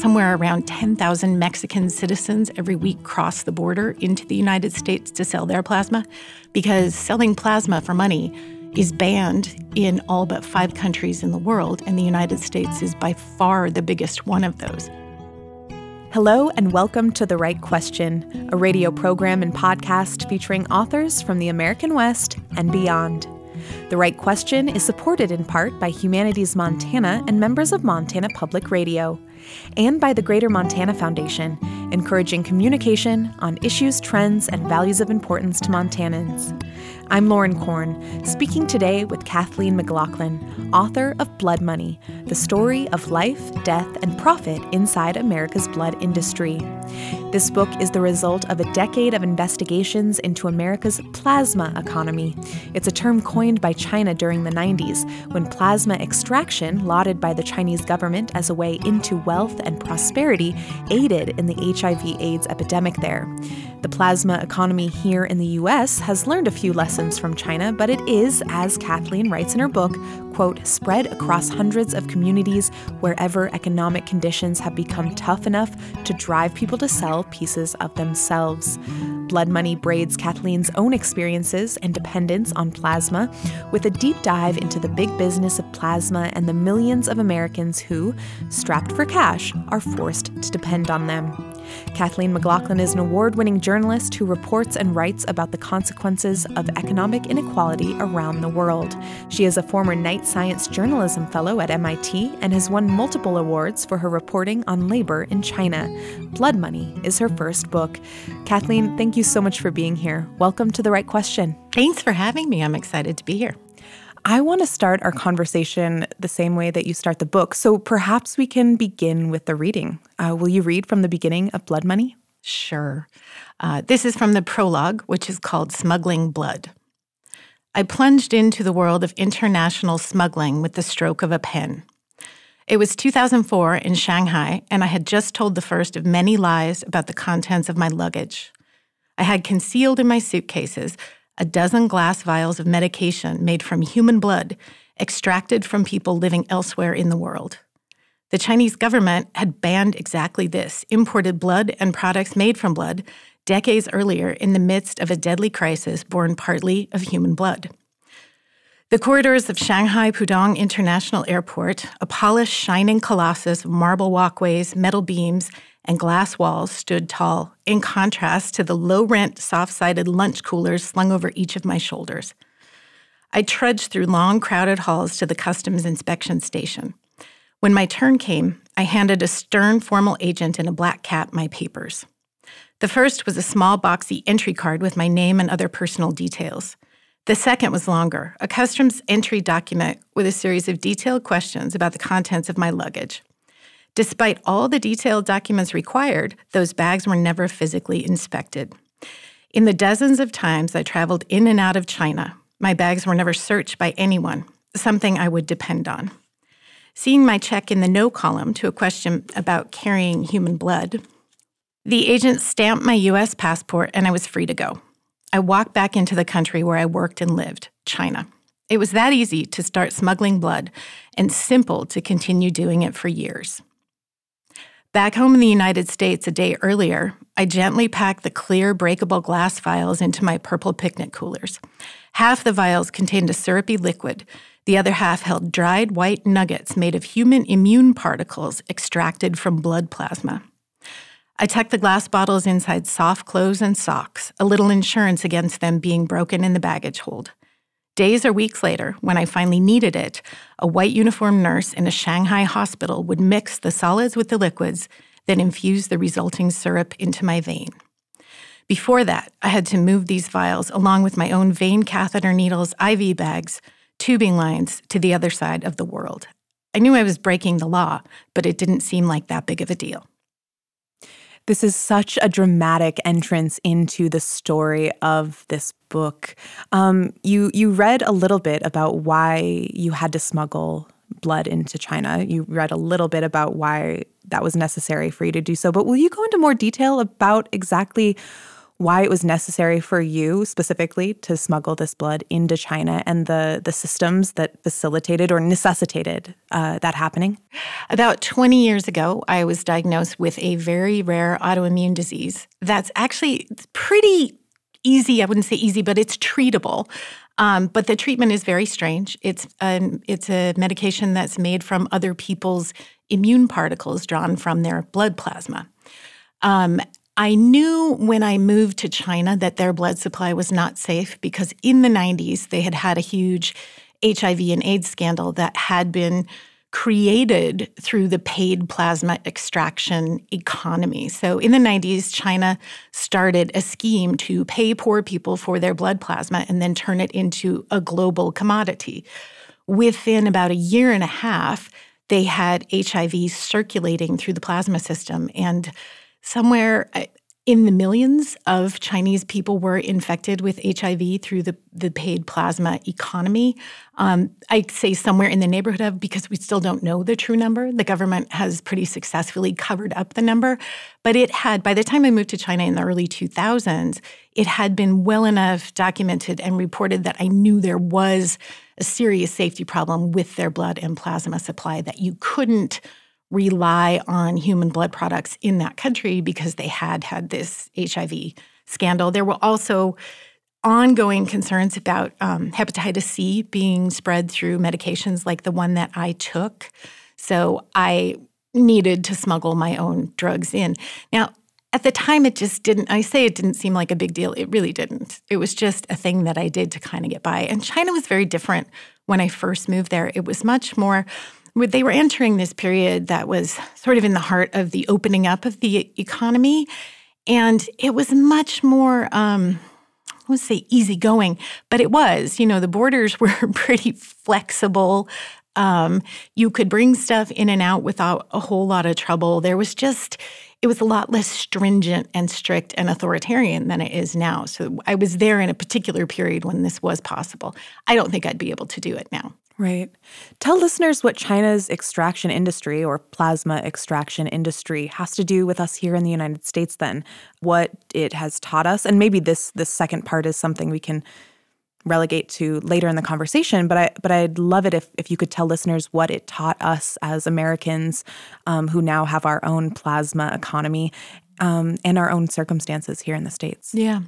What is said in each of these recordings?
somewhere around 10,000 Mexican citizens every week cross the border into the United States to sell their plasma because selling plasma for money is banned in all but five countries in the world, and the United States is by far the biggest one of those. Hello, and welcome to The Write Question, a radio program and podcast featuring authors from the American West and beyond. The Write Question is supported in part by Humanities Montana and members of Montana Public Radio, and by the Greater Montana Foundation, encouraging communication on issues, trends, and values of importance to Montanans. I'm Lauren Korn, speaking today with Kathleen McLaughlin, author of Blood Money The Story of Life, Death, and Profit Inside America's Blood Industry. This book is the result of a decade of investigations into America's plasma economy. It's a term coined by China during the 90s when plasma extraction, lauded by the Chinese government as a way into wealth and prosperity, aided in the HIV AIDS epidemic there. The plasma economy here in the US has learned a few lessons from China, but it is, as Kathleen writes in her book, quote, spread across hundreds of communities wherever economic conditions have become tough enough to drive people to sell pieces of themselves. Blood Money braids Kathleen's own experiences and dependence on plasma with a deep dive into the big business of plasma and the millions of Americans who, strapped for cash, are forced to depend on them. Kathleen McLaughlin is an award winning journalist who reports and writes about the consequences of economic inequality around the world. She is a former Science Journalism Fellow at MIT and has won multiple awards for her reporting on labor in China. Blood Money is her first book. Kathleen, thank you so much for being here. Welcome to The Write Question. Thanks for having me. I'm excited to be here. I want to start our conversation the same way that you start the book. So perhaps we can begin with the reading. Uh, will you read from the beginning of Blood Money? Sure. Uh, this is from the prologue, which is called Smuggling Blood. I plunged into the world of international smuggling with the stroke of a pen. It was 2004 in Shanghai, and I had just told the first of many lies about the contents of my luggage. I had concealed in my suitcases a dozen glass vials of medication made from human blood extracted from people living elsewhere in the world. The Chinese government had banned exactly this imported blood and products made from blood decades earlier in the midst of a deadly crisis born partly of human blood. The corridors of Shanghai Pudong International Airport, a polished, shining colossus of marble walkways, metal beams, and glass walls stood tall, in contrast to the low rent, soft sided lunch coolers slung over each of my shoulders. I trudged through long, crowded halls to the customs inspection station. When my turn came, I handed a stern, formal agent in a black cap my papers. The first was a small, boxy entry card with my name and other personal details. The second was longer, a customs entry document with a series of detailed questions about the contents of my luggage. Despite all the detailed documents required, those bags were never physically inspected. In the dozens of times I traveled in and out of China, my bags were never searched by anyone, something I would depend on. Seeing my check in the no column to a question about carrying human blood, the agent stamped my US passport and I was free to go. I walked back into the country where I worked and lived, China. It was that easy to start smuggling blood and simple to continue doing it for years. Back home in the United States a day earlier, I gently packed the clear, breakable glass vials into my purple picnic coolers. Half the vials contained a syrupy liquid, the other half held dried white nuggets made of human immune particles extracted from blood plasma. I tucked the glass bottles inside soft clothes and socks, a little insurance against them being broken in the baggage hold. Days or weeks later, when I finally needed it, a white uniformed nurse in a Shanghai hospital would mix the solids with the liquids, then infuse the resulting syrup into my vein. Before that, I had to move these vials along with my own vein catheter needles, IV bags, tubing lines to the other side of the world. I knew I was breaking the law, but it didn't seem like that big of a deal. This is such a dramatic entrance into the story of this book. Um, you you read a little bit about why you had to smuggle blood into China. You read a little bit about why that was necessary for you to do so. But will you go into more detail about exactly why it was necessary for you specifically to smuggle this blood into China and the the systems that facilitated or necessitated uh, that happening? About 20 years ago, I was diagnosed with a very rare autoimmune disease that's actually pretty easy. I wouldn't say easy, but it's treatable. Um, but the treatment is very strange. It's um, it's a medication that's made from other people's immune particles drawn from their blood plasma. Um, I knew when I moved to China that their blood supply was not safe because in the 90s they had had a huge HIV and AIDS scandal that had been created through the paid plasma extraction economy. So in the 90s, China started a scheme to pay poor people for their blood plasma and then turn it into a global commodity. Within about a year and a half, they had HIV circulating through the plasma system. And somewhere uh, in the millions of Chinese people were infected with HIV through the, the paid plasma economy. Um, I say somewhere in the neighborhood of because we still don't know the true number. The government has pretty successfully covered up the number. But it had, by the time I moved to China in the early 2000s, it had been well enough documented and reported that I knew there was a serious safety problem with their blood and plasma supply that you couldn't rely on human blood products in that country because they had had this HIV scandal. There were also ongoing concerns about um, hepatitis C being spread through medications like the one that I took. So I needed to smuggle my own drugs in. Now, at the time, it just didn't, I say it didn't seem like a big deal. It really didn't. It was just a thing that I did to kind of get by. And China was very different when I first moved there. It was much more they were entering this period that was sort of in the heart of the opening up of the economy. And it was much more, um, I would say easygoing, but it was, you know, the borders were pretty flexible. Um, you could bring stuff in and out without a whole lot of trouble. There was just, it was a lot less stringent and strict and authoritarian than it is now. So I was there in a particular period when this was possible. I don't think I'd be able to do it now. Right. Tell listeners what China's extraction industry or plasma extraction industry has to do with us here in the United States then. What it has taught us and maybe this this second part is something we can relegate to later in the conversation, but I but I'd love it if if you could tell listeners what it taught us as Americans um, who now have our own plasma economy um, and our own circumstances here in the states. Yeah,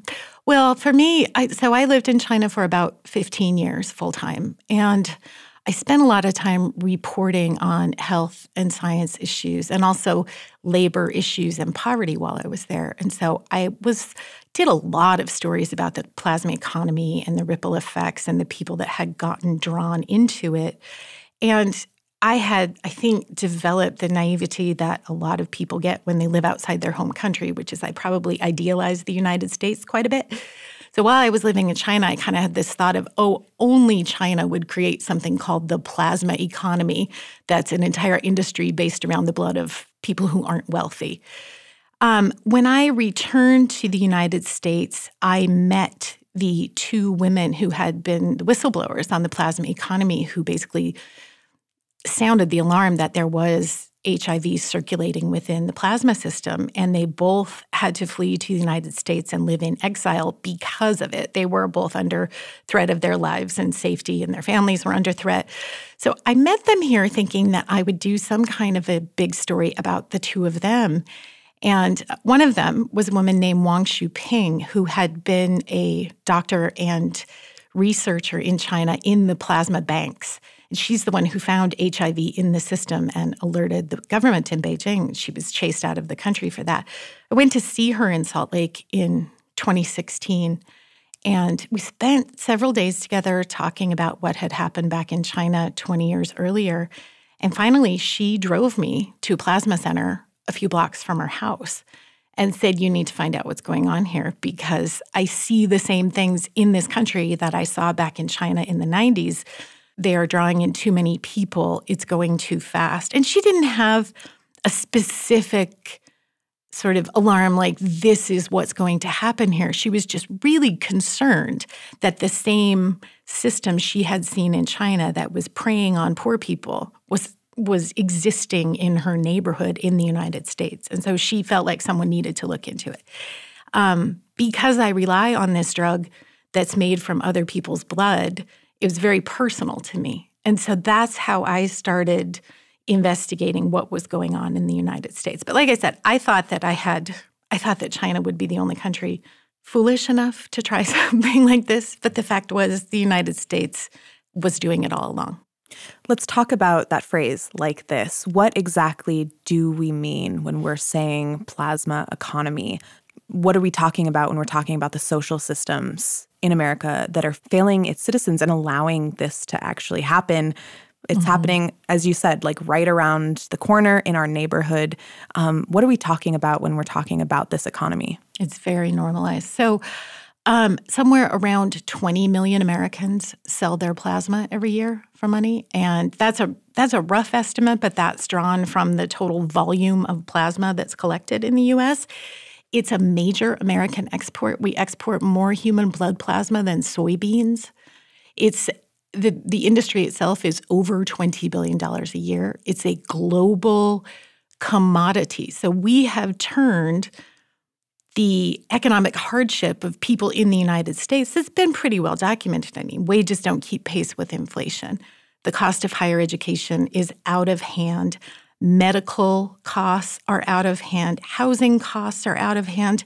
well, for me, I, so I lived in China for about 15 years full time, and I spent a lot of time reporting on health and science issues and also labor issues and poverty while I was there. And so I was did a lot of stories about the plasma economy and the ripple effects and the people that had gotten drawn into it. And I had, I think, developed the naivety that a lot of people get when they live outside their home country, which is I probably idealized the United States quite a bit. So while I was living in China, I kind of had this thought of, oh, only China would create something called the plasma economy that's an entire industry based around the blood of people who aren't wealthy. Um, when I returned to the United States, I met the two women who had been whistleblowers on the plasma economy who basically sounded the alarm that there was HIV circulating within the plasma system. And they both had to flee to the United States and live in exile because of it. They were both under threat of their lives and safety, and their families were under threat. So I met them here thinking that I would do some kind of a big story about the two of them. And one of them was a woman named Wang Shuping, who had been a doctor and researcher in China in the plasma banks. She's the one who found HIV in the system and alerted the government in Beijing. She was chased out of the country for that. I went to see her in Salt Lake in 2016. And we spent several days together talking about what had happened back in China 20 years earlier. And finally, she drove me to a plasma center a few blocks from her house and said, You need to find out what's going on here because I see the same things in this country that I saw back in China in the 90s they are drawing in too many people, it's going too fast. And she didn't have a specific sort of alarm like this is what's going to happen here. She was just really concerned that the same system she had seen in China that was preying on poor people was was existing in her neighborhood in the United States. And so she felt like someone needed to look into it. Um, because I rely on this drug that's made from other people's blood, it was very personal to me. And so that's how I started investigating what was going on in the United States. But like I said, I thought that I had I thought that China would be the only country foolish enough to try something like this, but the fact was the United States was doing it all along. Let's talk about that phrase like this. What exactly do we mean when we're saying plasma economy? What are we talking about when we're talking about the social systems in America that are failing its citizens and allowing this to actually happen? It's mm-hmm. happening, as you said, like right around the corner in our neighborhood. Um, what are we talking about when we're talking about this economy? It's very normalized. So, um, somewhere around 20 million Americans sell their plasma every year for money, and that's a that's a rough estimate, but that's drawn from the total volume of plasma that's collected in the U.S. It's a major American export. We export more human blood plasma than soybeans. It's the the industry itself is over 20 billion dollars a year. It's a global commodity. So we have turned the economic hardship of people in the United States has been pretty well documented. I mean, wages don't keep pace with inflation. The cost of higher education is out of hand. Medical costs are out of hand. Housing costs are out of hand.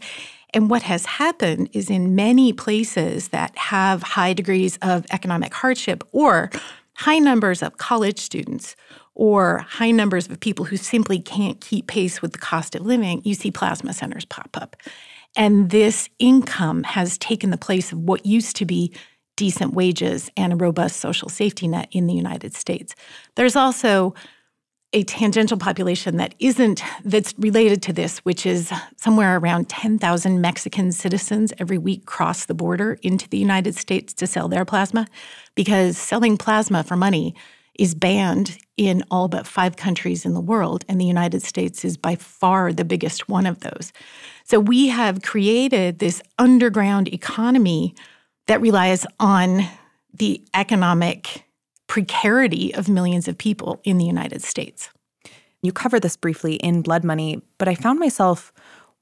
And what has happened is in many places that have high degrees of economic hardship or high numbers of college students or high numbers of people who simply can't keep pace with the cost of living, you see plasma centers pop up. And this income has taken the place of what used to be decent wages and a robust social safety net in the United States. There's also a tangential population that isn't that's related to this which is somewhere around 10,000 Mexican citizens every week cross the border into the United States to sell their plasma because selling plasma for money is banned in all but five countries in the world, and the United States is by far the biggest one of those. So we have created this underground economy that relies on the economic precarity of millions of people in the United States. You cover this briefly in Blood Money, but I found myself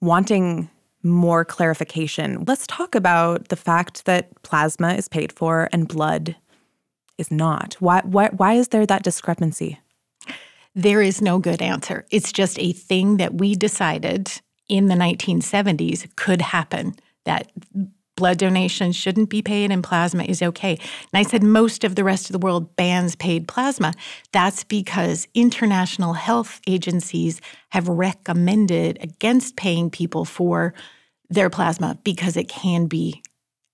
wanting more clarification. Let's talk about the fact that plasma is paid for and blood is not? Why, why, why is there that discrepancy? There is no good answer. It's just a thing that we decided in the 1970s could happen that blood donation shouldn't be paid and plasma is okay. And I said most of the rest of the world bans paid plasma. That's because international health agencies have recommended against paying people for their plasma because it can be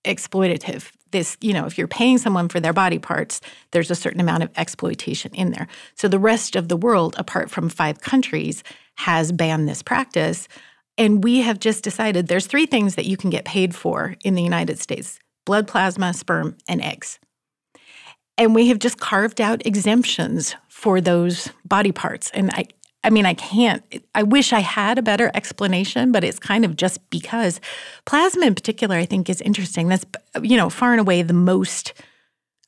exploitative this, you know, if you're paying someone for their body parts, there's a certain amount of exploitation in there. So the rest of the world, apart from five countries, has banned this practice. And we have just decided there's three things that you can get paid for in the United States blood plasma, sperm, and eggs. And we have just carved out exemptions for those body parts. And I, I mean, I can't, I wish I had a better explanation, but it's kind of just because plasma in particular, I think, is interesting. That's, you know, far and away the most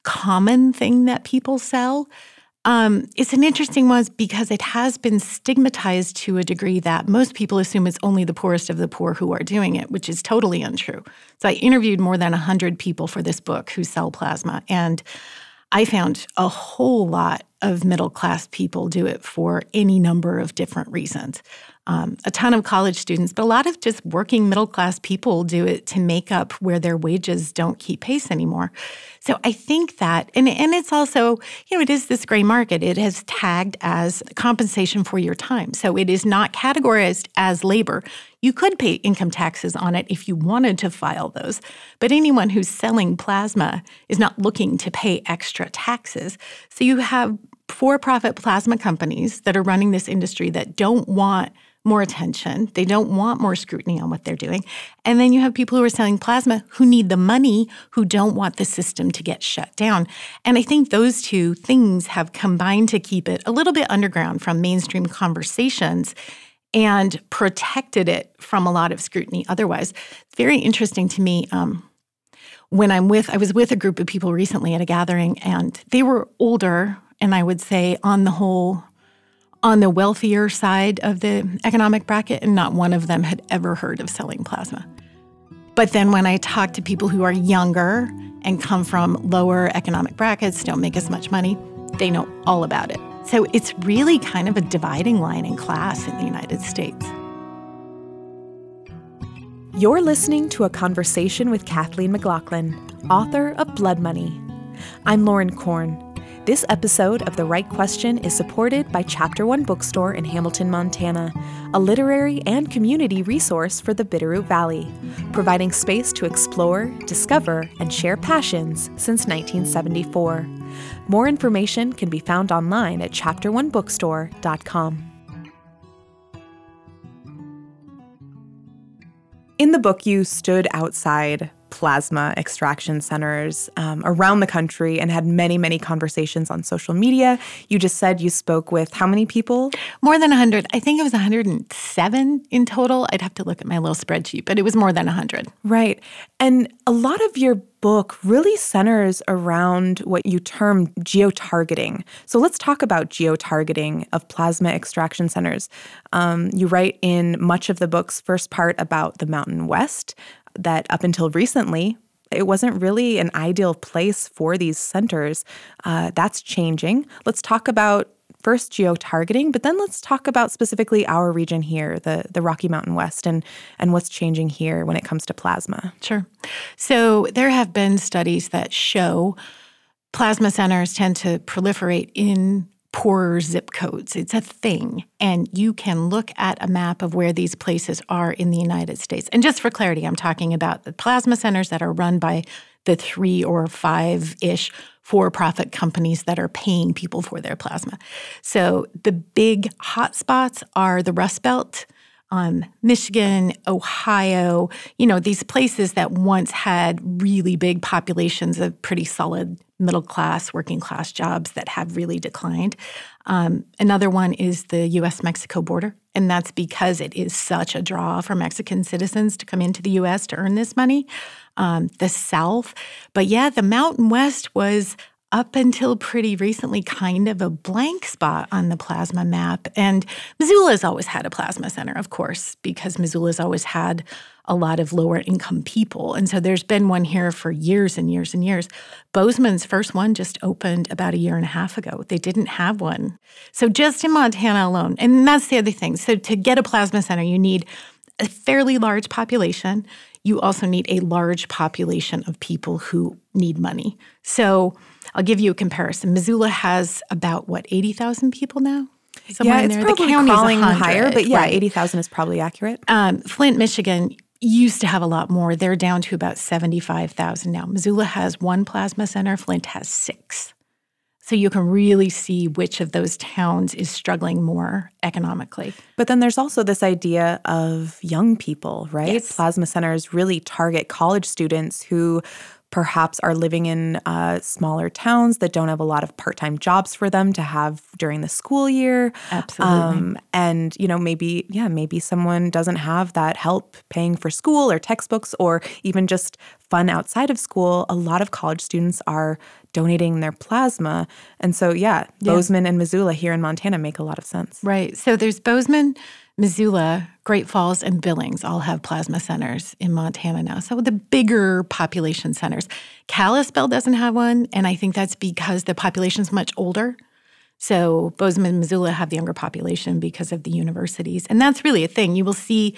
common thing that people sell. Um, it's an interesting one because it has been stigmatized to a degree that most people assume it's only the poorest of the poor who are doing it, which is totally untrue. So I interviewed more than 100 people for this book who sell plasma. And I found a whole lot of middle class people do it for any number of different reasons. Um, a ton of college students, but a lot of just working middle class people do it to make up where their wages don't keep pace anymore. So I think that, and, and it's also, you know, it is this gray market. It has tagged as compensation for your time. So it is not categorized as labor. You could pay income taxes on it if you wanted to file those, but anyone who's selling plasma is not looking to pay extra taxes. So you have for profit plasma companies that are running this industry that don't want more attention. They don't want more scrutiny on what they're doing. And then you have people who are selling plasma who need the money, who don't want the system to get shut down. And I think those two things have combined to keep it a little bit underground from mainstream conversations and protected it from a lot of scrutiny otherwise. It's very interesting to me. Um, when I'm with, I was with a group of people recently at a gathering, and they were older, and I would say on the whole, on the wealthier side of the economic bracket, and not one of them had ever heard of selling plasma. But then when I talk to people who are younger and come from lower economic brackets, don't make as much money, they know all about it. So it's really kind of a dividing line in class in the United States. You're listening to a conversation with Kathleen McLaughlin, author of Blood Money. I'm Lauren Korn. This episode of The Write Question is supported by Chapter One Bookstore in Hamilton, Montana, a literary and community resource for the Bitterroot Valley, providing space to explore, discover, and share passions since 1974. More information can be found online at chapteronebookstore.com. In the book, you stood outside plasma extraction centers um, around the country and had many, many conversations on social media. You just said you spoke with how many people? More than 100. I think it was 107 in total. I'd have to look at my little spreadsheet, but it was more than 100. Right. And a lot of your book really centers around what you term geotargeting. So let's talk about geotargeting of plasma extraction centers. Um, you write in much of the book's first part about the Mountain West, that up until recently, it wasn't really an ideal place for these centers. Uh, that's changing. Let's talk about first geo-targeting, but then let's talk about specifically our region here, the, the Rocky Mountain West, and, and what's changing here when it comes to plasma. Sure. So there have been studies that show plasma centers tend to proliferate in poorer zip codes. It's a thing. And you can look at a map of where these places are in the United States. And just for clarity, I'm talking about the plasma centers that are run by the three or five ish for profit companies that are paying people for their plasma. So the big hotspots are the Rust Belt. Um, Michigan, Ohio, you know, these places that once had really big populations of pretty solid middle class, working class jobs that have really declined. Um, another one is the US Mexico border. And that's because it is such a draw for Mexican citizens to come into the US to earn this money. Um, the South. But yeah, the Mountain West was up until pretty recently kind of a blank spot on the plasma map. And Missoula's always had a plasma center, of course, because Missoula's always had a lot of lower income people. And so there's been one here for years and years and years. Bozeman's first one just opened about a year and a half ago. They didn't have one. So just in Montana alone, and that's the other thing. So to get a plasma center, you need a fairly large population. You also need a large population of people who need money. So I'll give you a comparison. Missoula has about what, 80,000 people now? Somewhere yeah, it's there. probably crawling higher, but yeah, right. 80,000 is probably accurate. Um, Flint, Michigan, used to have a lot more. They're down to about 75,000 now. Missoula has one plasma center, Flint has six. So you can really see which of those towns is struggling more economically. But then there's also this idea of young people, right? Yes. Plasma centers really target college students who perhaps are living in uh, smaller towns that don't have a lot of part-time jobs for them to have during the school year. Absolutely. Um, and you know maybe yeah maybe someone doesn't have that help paying for school or textbooks or even just fun outside of school. A lot of college students are donating their plasma. And so yeah, yeah. bozeman and missoula here in montana make a lot of sense. Right. So there's bozeman Missoula, Great Falls, and Billings all have plasma centers in Montana now. So the bigger population centers. Kalispell doesn't have one, and I think that's because the population's much older. So Bozeman and Missoula have the younger population because of the universities. And that's really a thing. You will see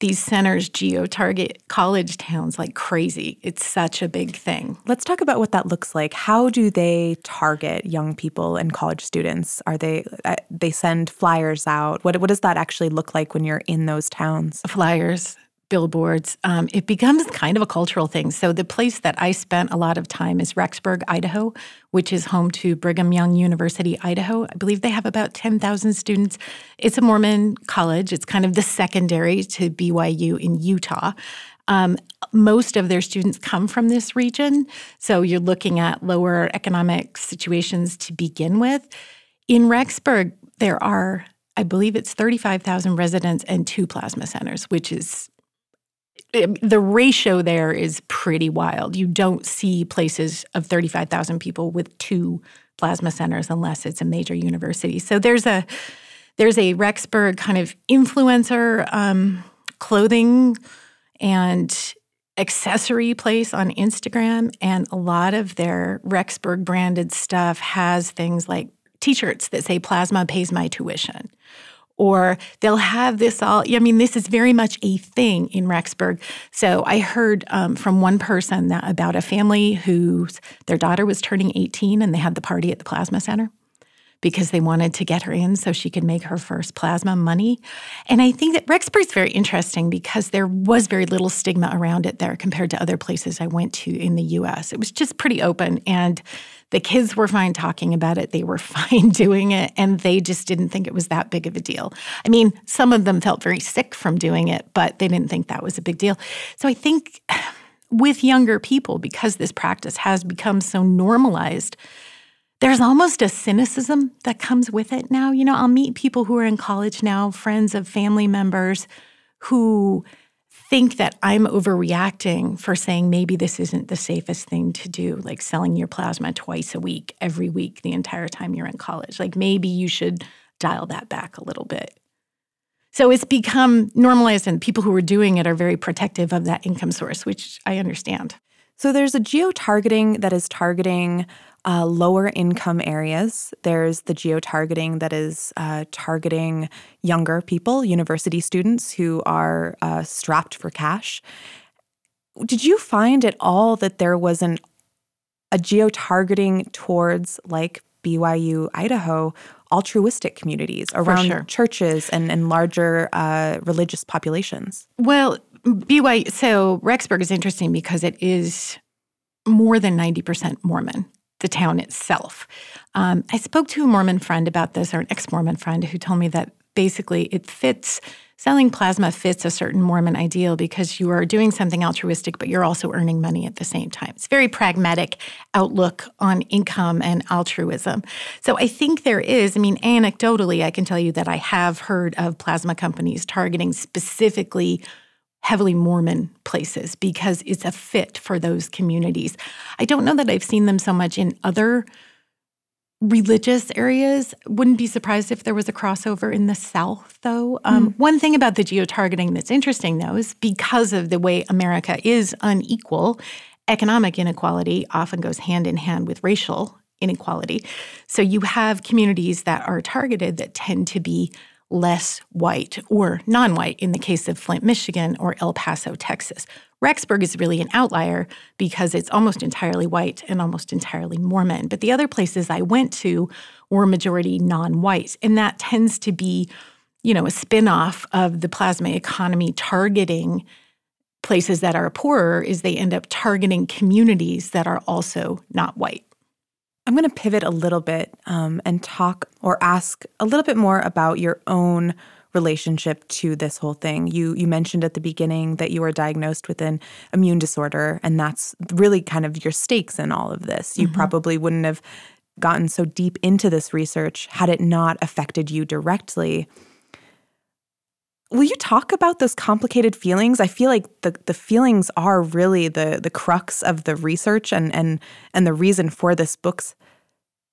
these centers geo target college towns like crazy. It's such a big thing. Let's talk about what that looks like. How do they target young people and college students? Are they uh, they send flyers out? What what does that actually look like when you're in those towns? Flyers billboards, um, it becomes kind of a cultural thing. So the place that I spent a lot of time is Rexburg, Idaho, which is home to Brigham Young University, Idaho. I believe they have about 10,000 students. It's a Mormon college. It's kind of the secondary to BYU in Utah. Um, most of their students come from this region. So you're looking at lower economic situations to begin with. In Rexburg, there are I believe it's 35,000 residents and two plasma centers, which is the ratio there is pretty wild. You don't see places of 35,000 people with two plasma centers unless it's a major university. So there's a there's a Rexburg kind of influencer um, clothing and accessory place on Instagram, and a lot of their Rexburg branded stuff has things like t shirts that say plasma pays my tuition. Or they'll have this all, I mean, this is very much a thing in Rexburg. So I heard um, from one person that about a family whose their daughter was turning 18 and they had the party at the Plasma Center because they wanted to get her in so she could make her first plasma money. And I think that Rexburg's very interesting because there was very little stigma around it there compared to other places I went to in the US. It was just pretty open and the kids were fine talking about it. They were fine doing it and they just didn't think it was that big of a deal. I mean, some of them felt very sick from doing it, but they didn't think that was a big deal. So I think with younger people because this practice has become so normalized there's almost a cynicism that comes with it now. You know, I'll meet people who are in college now, friends of family members who think that I'm overreacting for saying maybe this isn't the safest thing to do, like selling your plasma twice a week, every week, the entire time you're in college. Like maybe you should dial that back a little bit. So it's become normalized, and people who are doing it are very protective of that income source, which I understand. So there's a geo targeting that is targeting uh, lower income areas. There's the geo targeting that is uh, targeting younger people, university students who are uh, strapped for cash. Did you find at all that there was an a geo targeting towards like BYU Idaho altruistic communities around sure. churches and, and larger uh, religious populations? Well, BYU, so Rexburg is interesting because it is more than 90% Mormon the town itself. Um, I spoke to a Mormon friend about this, or an ex Mormon friend, who told me that basically it fits. Selling plasma fits a certain Mormon ideal because you are doing something altruistic, but you're also earning money at the same time. It's very pragmatic outlook on income and altruism. So I think there is, I mean, anecdotally, I can tell you that I have heard of plasma companies targeting specifically heavily Mormon places because it's a fit for those communities. I don't know that I've seen them so much in other religious areas. Wouldn't be surprised if there was a crossover in the South, though. Um, mm. One thing about the geotargeting that's interesting, though, is because of the way America is unequal, economic inequality often goes hand in hand with racial inequality. So you have communities that are targeted that tend to be less white or non white in the case of Flint, Michigan, or El Paso, Texas. Rexburg is really an outlier because it's almost entirely white and almost entirely Mormon. But the other places I went to were majority non white. And that tends to be, you know, a spinoff of the plasma economy targeting places that are poorer is they end up targeting communities that are also not white. I'm going to pivot a little bit um, and talk or ask a little bit more about your own relationship to this whole thing. You you mentioned at the beginning that you were diagnosed with an immune disorder, and that's really kind of your stakes in all of this. You mm-hmm. probably wouldn't have gotten so deep into this research had it not affected you directly. Will you talk about those complicated feelings? I feel like the, the feelings are really the the crux of the research and and and the reason for this book's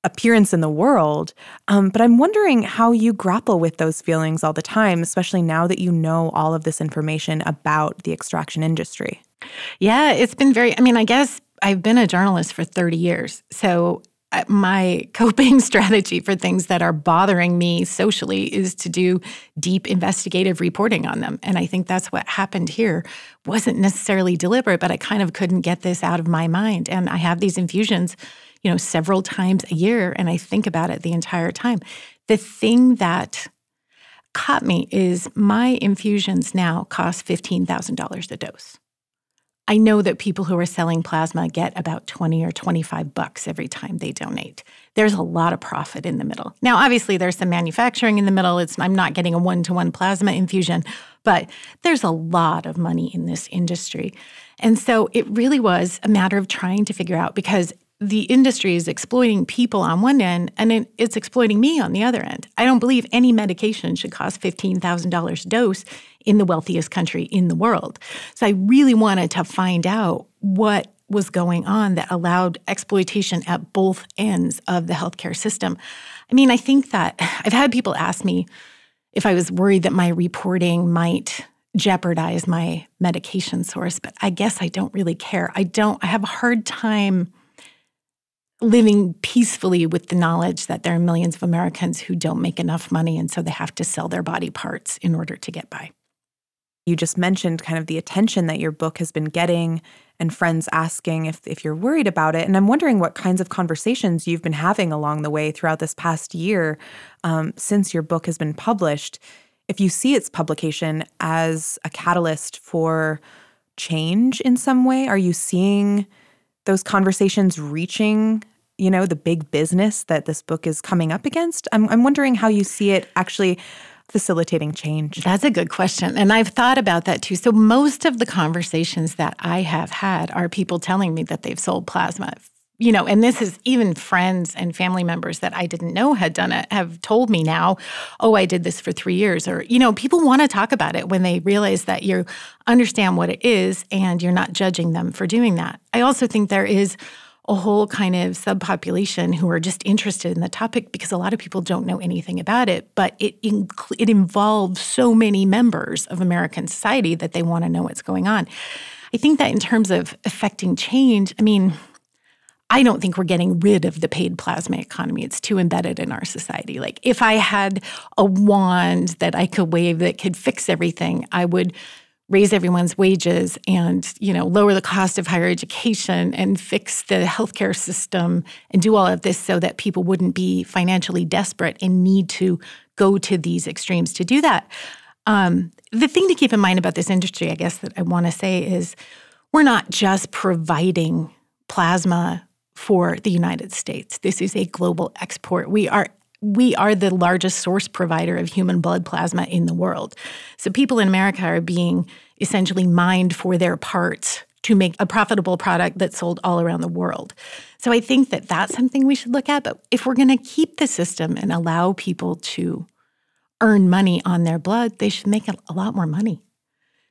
appearance in the world. Um, but I'm wondering how you grapple with those feelings all the time, especially now that you know all of this information about the extraction industry. Yeah, it's been very. I mean, I guess I've been a journalist for 30 years, so my coping strategy for things that are bothering me socially is to do deep investigative reporting on them. And i think that's what happened here. Wasn't necessarily deliberate but i kind of couldn't get this out of my mind. And i have these infusions you know several times a year and i think about it the entire time. The thing that caught me is my infusions now cost $15000 a dose I know that people who are selling plasma get about 20 or 25 bucks every time they donate. There's a lot of profit in the middle. Now, obviously, there's some manufacturing in the middle. It's, I'm not getting a one to one plasma infusion, but there's a lot of money in this industry. And so it really was a matter of trying to figure out because the industry is exploiting people on one end and it, it's exploiting me on the other end. I don't believe any medication should cost $15,000 a dose in the wealthiest country in the world. So I really wanted to find out what was going on that allowed exploitation at both ends of the healthcare system. I mean, I think that I've had people ask me if I was worried that my reporting might jeopardize my medication source, but I guess I don't really care. I don't, I have a hard time living peacefully with the knowledge that there are millions of Americans who don't make enough money and so they have to sell their body parts in order to get by. You just mentioned kind of the attention that your book has been getting and friends asking if, if you're worried about it. And I'm wondering what kinds of conversations you've been having along the way throughout this past year um, since your book has been published. If you see its publication as a catalyst for change in some way, are you seeing those conversations reaching you know the big business that this book is coming up against i'm, I'm wondering how you see it actually facilitating change? That's a good question. And I've thought about that too. So, most of the conversations that I have had are people telling me that they've sold plasma. You know, and this is even friends and family members that I didn't know had done it have told me now, oh, I did this for three years. Or, you know, people want to talk about it when they realize that you understand what it is and you're not judging them for doing that. I also think there is a whole kind of subpopulation who are just interested in the topic because a lot of people don't know anything about it, but it inc- it involves so many members of American society that they want to know what's going on. I think that in terms of affecting change, I mean, I don't think we're getting rid of the paid plasma economy. It's too embedded in our society. Like if I had a wand that I could wave that could fix everything, I would raise everyone's wages and you know lower the cost of higher education and fix the healthcare system and do all of this so that people wouldn't be financially desperate and need to go to these extremes to do that. Um, the thing to keep in mind about this industry i guess that i want to say is we're not just providing plasma for the united states. This is a global export. We are we are the largest source provider of human blood plasma in the world. So people in America are being essentially mined for their parts to make a profitable product that's sold all around the world. So I think that that's something we should look at. But if we're going to keep the system and allow people to earn money on their blood, they should make a lot more money.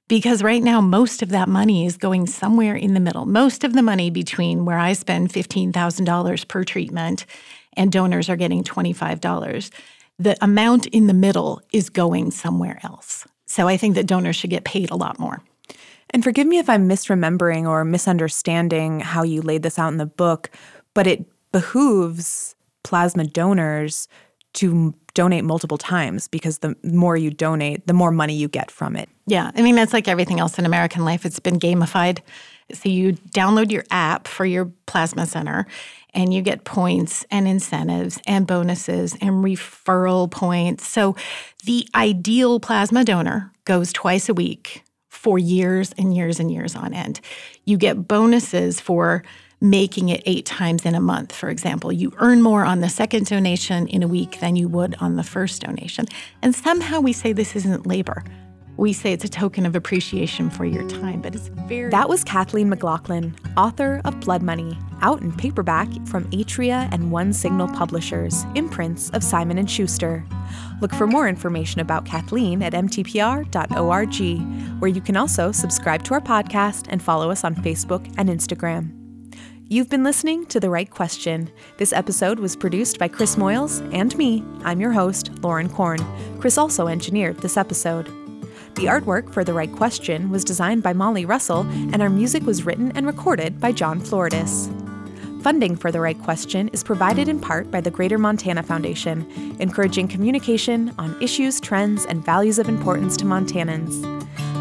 Because right now, most of that money is going somewhere in the middle. Most of the money between where I spend $15,000 per treatment and donors are getting $25. The amount in the middle is going somewhere else. So I think that donors should get paid a lot more. And forgive me if I'm misremembering or misunderstanding how you laid this out in the book, but it behooves plasma donors to donate multiple times because the more you donate, the more money you get from it. Yeah. I mean, that's like everything else in American life. It's been gamified. So you download your app for your plasma center and you get points and incentives and bonuses and referral points. So the ideal plasma donor goes twice a week for years and years and years on end. You get bonuses for making it eight times in a month, for example. You earn more on the second donation in a week than you would on the first donation. And somehow we say this isn't labor we say it's a token of appreciation for your time, but it's very. That was Kathleen McLaughlin, author of Blood Money, out in paperback from Atria and One Signal Publishers, imprints of Simon and Schuster. Look for more information about Kathleen at mtpr.org, where you can also subscribe to our podcast and follow us on Facebook and Instagram. You've been listening to The Write Question. This episode was produced by Chris Moyles and me. I'm your host, Lauren Korn. Chris also engineered this episode. The artwork for The Write Question was designed by Molly Russell, and our music was written and recorded by John Floridis. Funding for The Write Question is provided in part by the Greater Montana Foundation, encouraging communication on issues, trends, and values of importance to Montanans.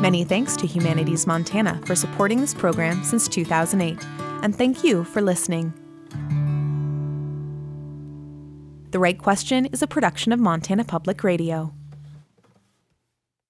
Many thanks to Humanities Montana for supporting this program since 2008, and thank you for listening. The Write Question is a production of Montana Public Radio.